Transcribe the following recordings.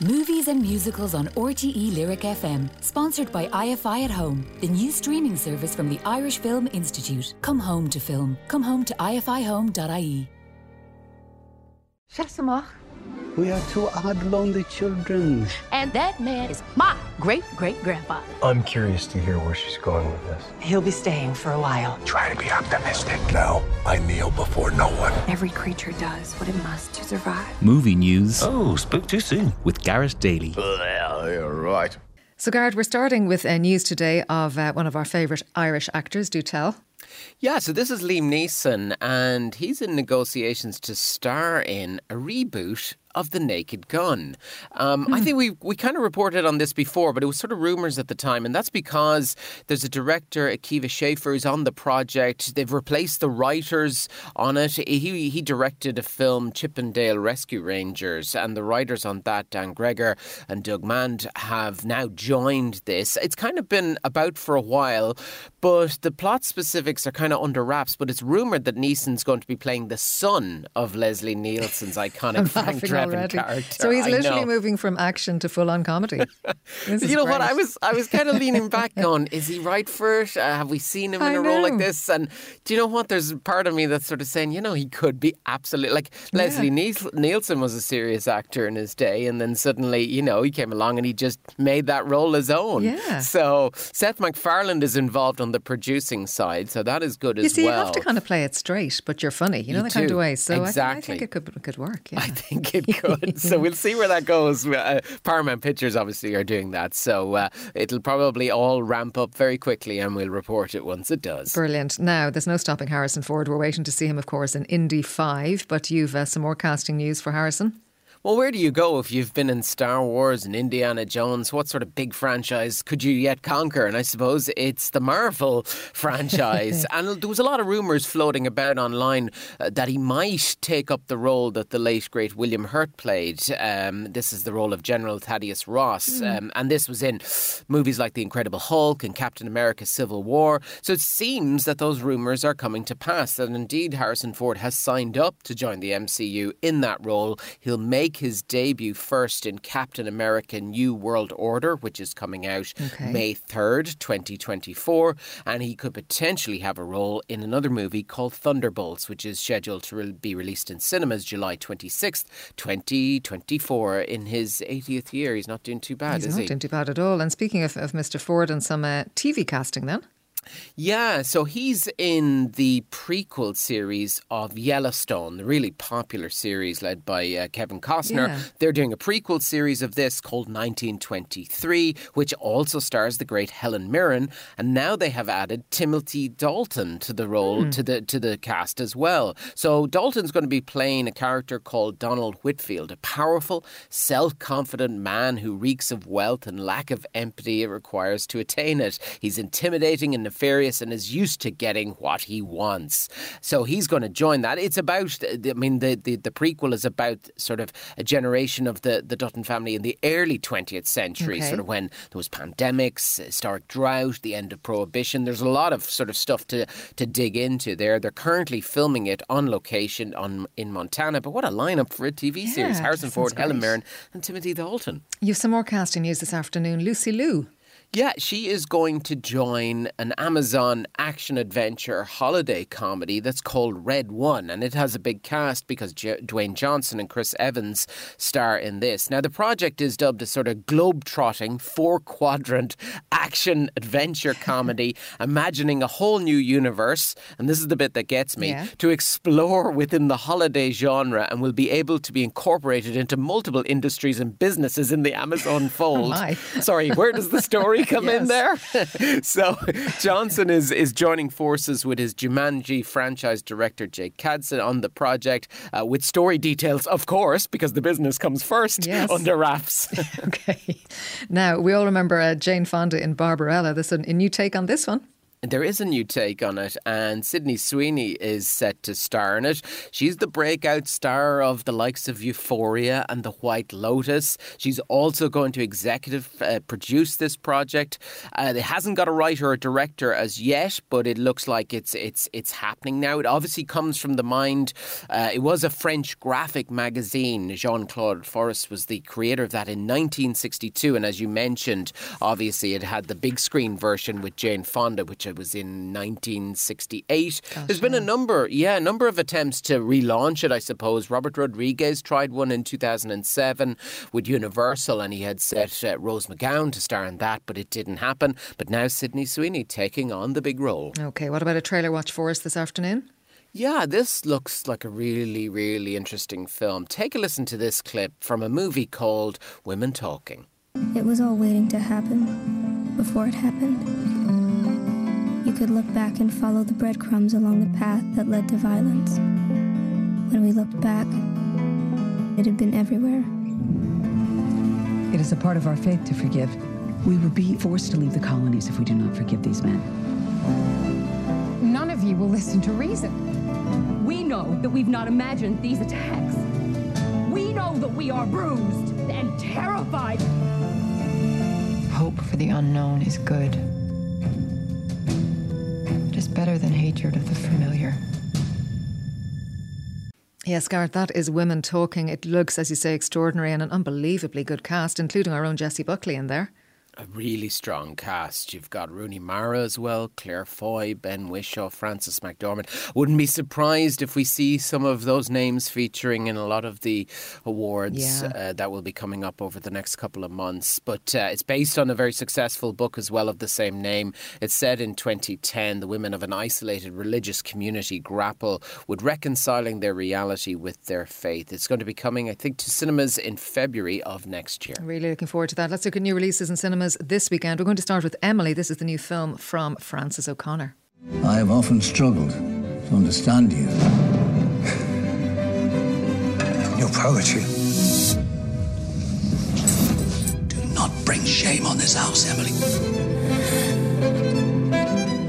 Movies and musicals on RTE Lyric FM, sponsored by IFI at Home, the new streaming service from the Irish Film Institute. Come home to film. Come home to ifihome.ie. Shassamach. We are two odd, lonely children. And that man is my great great grandfather. I'm curious to hear where she's going with this. He'll be staying for a while. Try to be optimistic. No, I kneel before no one. Every creature does what it must to survive. Movie news. Oh, spoke too soon. With Gareth Daly. Well, you're right. So, Gareth, we're starting with uh, news today of uh, one of our favourite Irish actors. Do tell. Yeah, so this is Liam Neeson, and he's in negotiations to star in a reboot of The Naked Gun. Um, I think we we kind of reported on this before, but it was sort of rumors at the time, and that's because there's a director, Akiva Schaffer, who's on the project. They've replaced the writers on it. He he directed a film, Chip 'n Dale Rescue Rangers, and the writers on that, Dan Gregor and Doug Mand, have now joined this. It's kind of been about for a while, but the plot specifics are kind of under wraps. But it's rumored that Neeson's going to be playing the son of Leslie Nielsen's iconic Frank Drebin already. character. So he's literally moving from action to full on comedy. You know what? I was I was kind of leaning back on, is he right for it? Uh, have we seen him in I a role like this? And do you know what? There's a part of me that's sort of saying, you know, he could be absolutely like Leslie Niels- Nielsen was a serious actor in his day, and then suddenly, you know, he came along and he just made that role his own. Yeah. So Seth MacFarlane is involved on the producing side, so that is good You as see, well. you have to kind of play it straight, but you're funny. You know You that kind of way. So I th- I, think it could it could work. Yeah. I think it could. so we'll see where that goes. Uh, Paramount Pictures obviously are doing that. So uh, it'll probably all ramp up very quickly and we'll report it once it does. Brilliant. Now, there's no stopping Harrison Ford. We're waiting to see him, of course, in Indy 5, but you've uh, some more casting news for Harrison. Well, where do you go if you've been in Star Wars and Indiana Jones? What sort of big franchise could you yet conquer? And I suppose it's the Marvel franchise. and there was a lot of rumours floating about online uh, that he might take up the role that the late great William Hurt played. Um, this is the role of General Thaddeus Ross, um, and this was in movies like The Incredible Hulk and Captain America: Civil War. So it seems that those rumours are coming to pass. And indeed, Harrison Ford has signed up to join the MCU in that role. He'll make his debut first in Captain America: New World Order, which is coming out Okay. May 3rd, 2024. And he could potentially have a role in another movie called Thunderbolts, which is scheduled to re- be released in cinemas July 26th, 2024. In his 80th year, he's not doing too bad, He's is not he? doing too bad at all. And speaking of, of Mr. Ford and some uh, TV casting, then. Yeah, so he's in the prequel series of Yellowstone, the really popular series led by uh, Kevin Costner. Yeah. They're doing a prequel series of this called 1923, which also stars the great Helen Mirren, and now they have added Timothy Dalton to the role to the to the cast as well. So Dalton's going to be playing a character called Donald Whitfield, a powerful, self-confident man who reeks of wealth and lack of empathy it requires to attain it. He's intimidating and nefarious and is used to getting what he wants. So he's going to join that. It's about, I mean, the, the, the prequel is about sort of a generation of the, the Dutton family in the early 20th century, Okay. sort of when there was pandemics, uh, historic drought, the end of prohibition. There's a lot of sort of stuff to, to dig into there. They're currently filming it on location on in Montana. But what a lineup for a TV series. Harrison Ford, sounds Helen great. Mirren and Timothy Dalton. You've some more casting news this afternoon. Lucy Liu. Yeah, she is going to join an Amazon action adventure holiday comedy that's called Red One, and it has a big cast because J- Dwayne Johnson and Chris Evans star in this. Now, the project is dubbed a sort of globe-trotting, four-quadrant action adventure comedy, imagining a whole new universe, and this is the bit that gets me, Yeah. to explore within the holiday genre and will be able to be incorporated into multiple industries and businesses in the Amazon oh, fold. my. Sorry, where does the story come in there? so Johnson is is joining forces with his Jumanji franchise director Jake Kasdan on the project uh, with story details, of course, because the business comes first Yes. under wraps. Okay. Now, we all remember uh, Jane Fonda in Barbarella. This is a new take on this one. There is a new take on it, and Sydney Sweeney is set to star in it. She's the breakout star of the likes of Euphoria and The White Lotus. She's also going to executive uh, produce this project. Uh, it hasn't got a writer or a director as yet, but it looks like it's it's it's happening now. It obviously comes from the mind. Uh, it was a French graphic magazine. Jean Claude Forest was the creator of that in 1962, and as you mentioned, obviously it had the big screen version with Jane Fonda, which it was in 1968. Gosh, There's been a number, yeah, a number of attempts to relaunch it, I suppose. Robert Rodriguez tried one in 2007 with Universal, and he had set uh, Rose McGowan to star in that, but it didn't happen. But now Sydney Sweeney taking on the big role. Okay, what about a trailer watch for us this afternoon? Yeah, this looks like a really, really interesting film. Take a listen to this clip from a movie called Women Talking. It was all waiting to happen before it happened. You could look back and follow the breadcrumbs along the path that led to violence. When we looked back, it had been everywhere. It is a part of our faith to forgive. We would be forced to leave the colonies if we do not forgive these men. None of you will listen to reason. We know that we've not imagined these attacks. We know that we are bruised and terrified. Hope for the unknown is good better than hatred of the familiar. Yes, Gareth, that is women talking. It looks, as you say, extraordinary and an unbelievably good cast, including our own Jessie Buckley in there a really strong cast. You've got Rooney Mara as well, Claire Foy, Ben Whishaw, Frances McDormand. Wouldn't be surprised if we see some of those names featuring in a lot of the awards yeah. uh, that will be coming up over the next couple of months. But uh, it's based on a very successful book as well of the same name. It's said in 2010 the women of an isolated religious community grapple with reconciling their reality with their faith. It's going to be coming, I think, to cinemas in February of next year. Really looking forward to that. Let's look at new releases in cinemas cinemas this weekend. We're going to start with Emily. This is the new film from Frances O'Connor. I have often struggled to understand you. Your poetry. Do not bring shame on this house, Emily.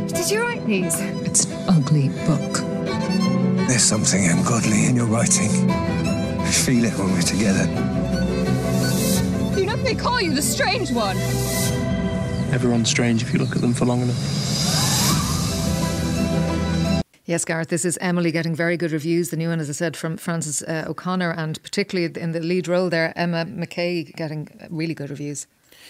Did you write these? It's an ugly book. There's something ungodly in your writing. I feel it when we're together. You know they call you the strange one. Everyone's strange if you look at them for long enough. Yes, Gareth, this is Emily getting very good reviews. The new one, as I said, from Frances uh, O'Connor, and particularly in the lead role there, Emma Mackey getting really good reviews.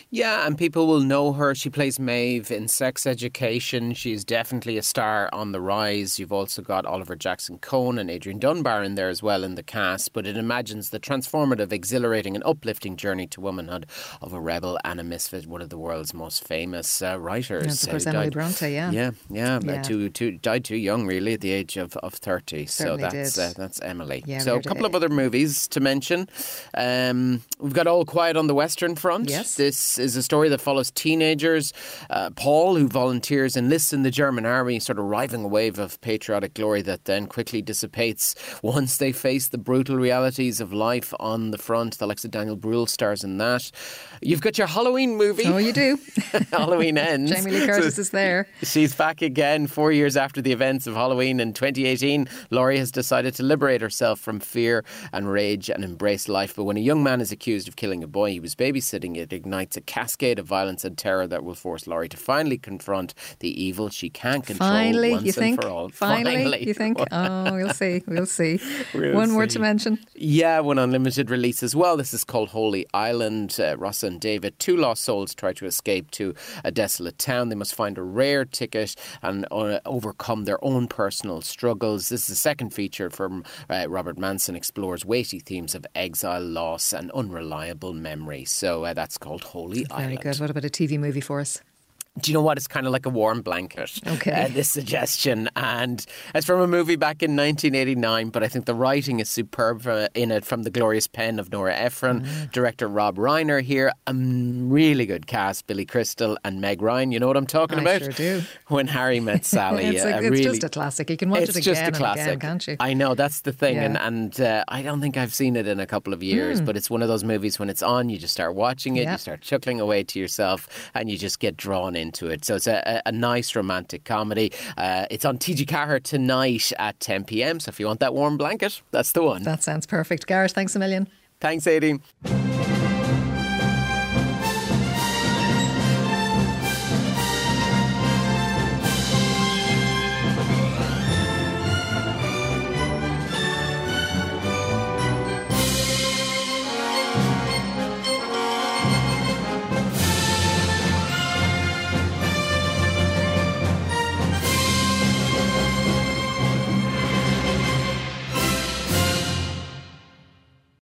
Yeah, and people will know her. She plays Maeve in Sex Education. She's definitely a star on the rise. You've also got Oliver Jackson Cohen and Adrian Dunbar in there as well in the cast. But it imagines the transformative, exhilarating, and uplifting journey to womanhood of a rebel and a misfit, one of the world's most famous uh, writers. Yes, of course, Emily died, Bronte, yeah. Yeah, yeah. yeah. Too, too, died too young, really, at the age of, of 30. Certainly so that's uh, that's Emily. Yeah, so a couple of other movies to mention. Um, we've got All Quiet on the Western Front. Yes. This is a story that follows teenagers. Uh, Paul, who volunteers, and enlists in the German army, sort of riding a wave of patriotic glory that then quickly dissipates once they face the brutal realities of life on the front. The likes of Daniel Bruhl stars in that. You've got your Halloween movie. Oh, you do. Halloween ends. Jamie Lee Curtis so is there. She's back again four years after the events of Halloween in 2018. Laurie has decided to liberate herself from fear and rage and embrace life. But when a young man is accused of killing a boy he was babysitting, it ignites a cascade of violence and terror that will force Laurie to finally confront the evil she can't control finally, once you think? and for all. Finally, finally. you think? Oh, we'll see. We'll see. We'll one see. more to mention. Yeah, one unlimited release as well. This is called Holy Island. Uh, Ross and David, two lost souls, try to escape to a desolate town. They must find a rare ticket and uh, overcome their own personal struggles. This is the second feature from uh, Robert Manson explores weighty themes of exile, loss, and unreliable memory. So uh, that's called Holy Very Island. good. What about a TV movie for us? Do you know what? It's kind of like a warm blanket. Okay. Uh, this suggestion, and it's from a movie back in 1989. But I think the writing is superb uh, in it from the glorious pen of Nora Ephron, Mm. director Rob Reiner here. A really good cast: Billy Crystal and Meg Ryan. You know what I'm talking I about? sure do. When Harry Met Sally. it's, uh, it's really, just a classic. You can watch it's it just again a classic. and again, can't you? I know that's the thing, Yeah. and and uh, I don't think I've seen it in a couple of years. Mm. But it's one of those movies when it's on, you just start watching it, Yeah. you start chuckling away to yourself, and you just get drawn into it. So it's a, a, nice romantic comedy. Uh, it's on TG Ceathair tonight at 10 pm. So if you want that warm blanket, that's the one. That sounds perfect. Gareth, thanks a million. Thanks, Aideen.